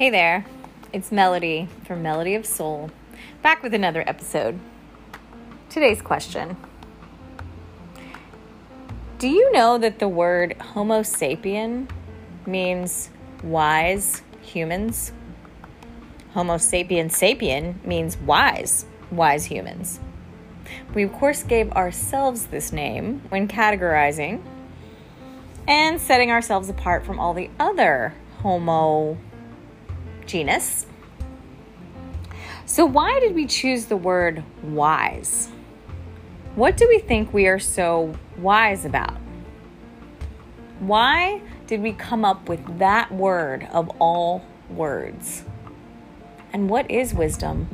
Hey there, it's Melody from Melody of Soul, back with another episode. Today's question Do you know that the word Homo sapien means wise humans? Homo sapien sapien means wise, wise humans. We, of course, gave ourselves this name when categorizing and setting ourselves apart from all the other Homo genus. So, why did we choose the word wise? What do we think we are so wise about? Why did we come up with that word of all words? And what is wisdom?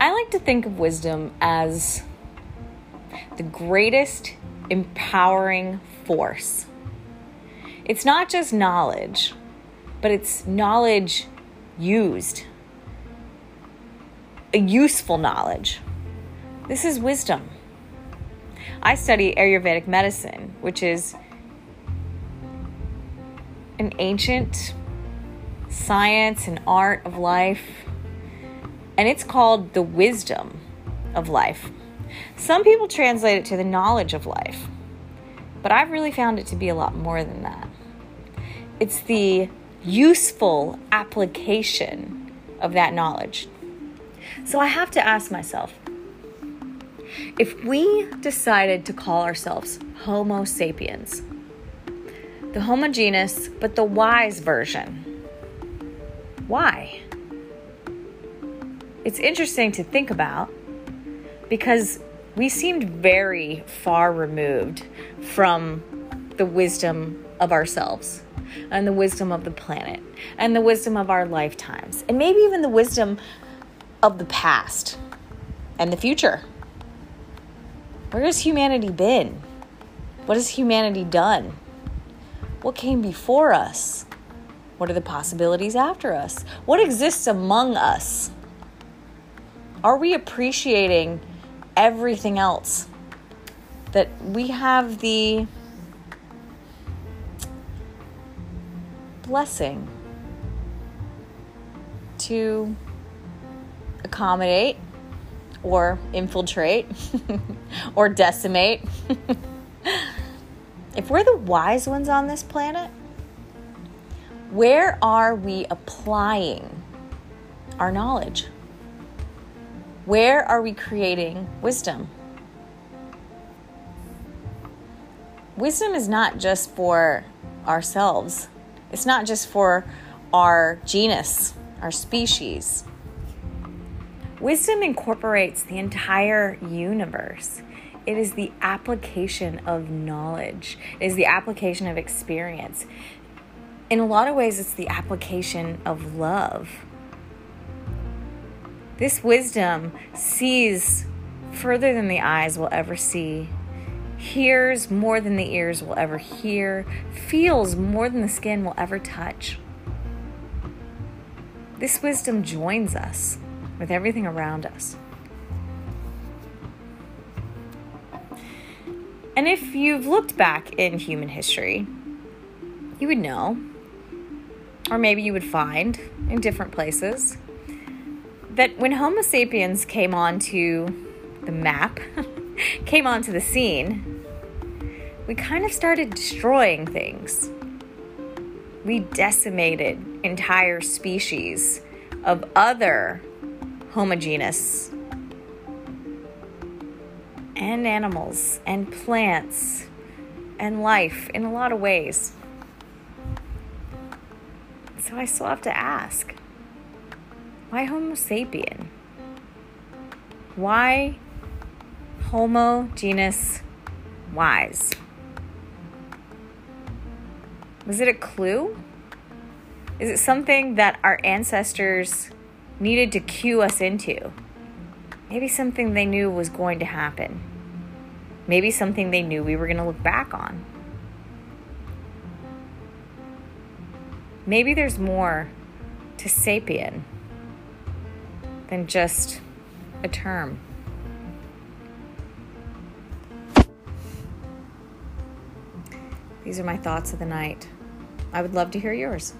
I like to think of wisdom as the greatest empowering force. It's not just knowledge, but it's knowledge used, a useful knowledge. This is wisdom. I study Ayurvedic medicine, which is an ancient science and art of life, and it's called the wisdom of life. Some people translate it to the knowledge of life, but I've really found it to be a lot more than that. It's the useful application of that knowledge. So I have to ask myself if we decided to call ourselves Homo sapiens, the Homo genus, but the wise version, why? It's interesting to think about because we seemed very far removed from the wisdom of ourselves and the wisdom of the planet and the wisdom of our lifetimes and maybe even the wisdom of the past and the future. Where has humanity been? What has humanity done? What came before us? What are the possibilities after us? What exists among us? Are we appreciating everything else? That we have the blessing to accommodate or infiltrate or decimate. if we're the wise ones on this planet, where are we applying our knowledge? Where are we creating wisdom? Wisdom is not just for ourselves it's not just for our genus, our species. Wisdom incorporates the entire universe. It is the application of knowledge, it is the application of experience. In a lot of ways, it's the application of love. This wisdom sees further than the eyes will ever see hears more than the ears will ever hear, feels more than the skin will ever touch. This wisdom joins us with everything around us. And if you've looked back in human history, you would know, or maybe you would find in different places, that when Homo sapiens came onto the map, came onto the scene, we kind of started destroying things. We decimated entire species of other Homo genus and animals and plants and life in a lot of ways. So I still have to ask why Homo sapien? Why Homo genus wise? Was it a clue? Is it something that our ancestors needed to cue us into? Maybe something they knew was going to happen. Maybe something they knew we were going to look back on. Maybe there's more to sapien than just a term. These are my thoughts of the night. I would love to hear yours.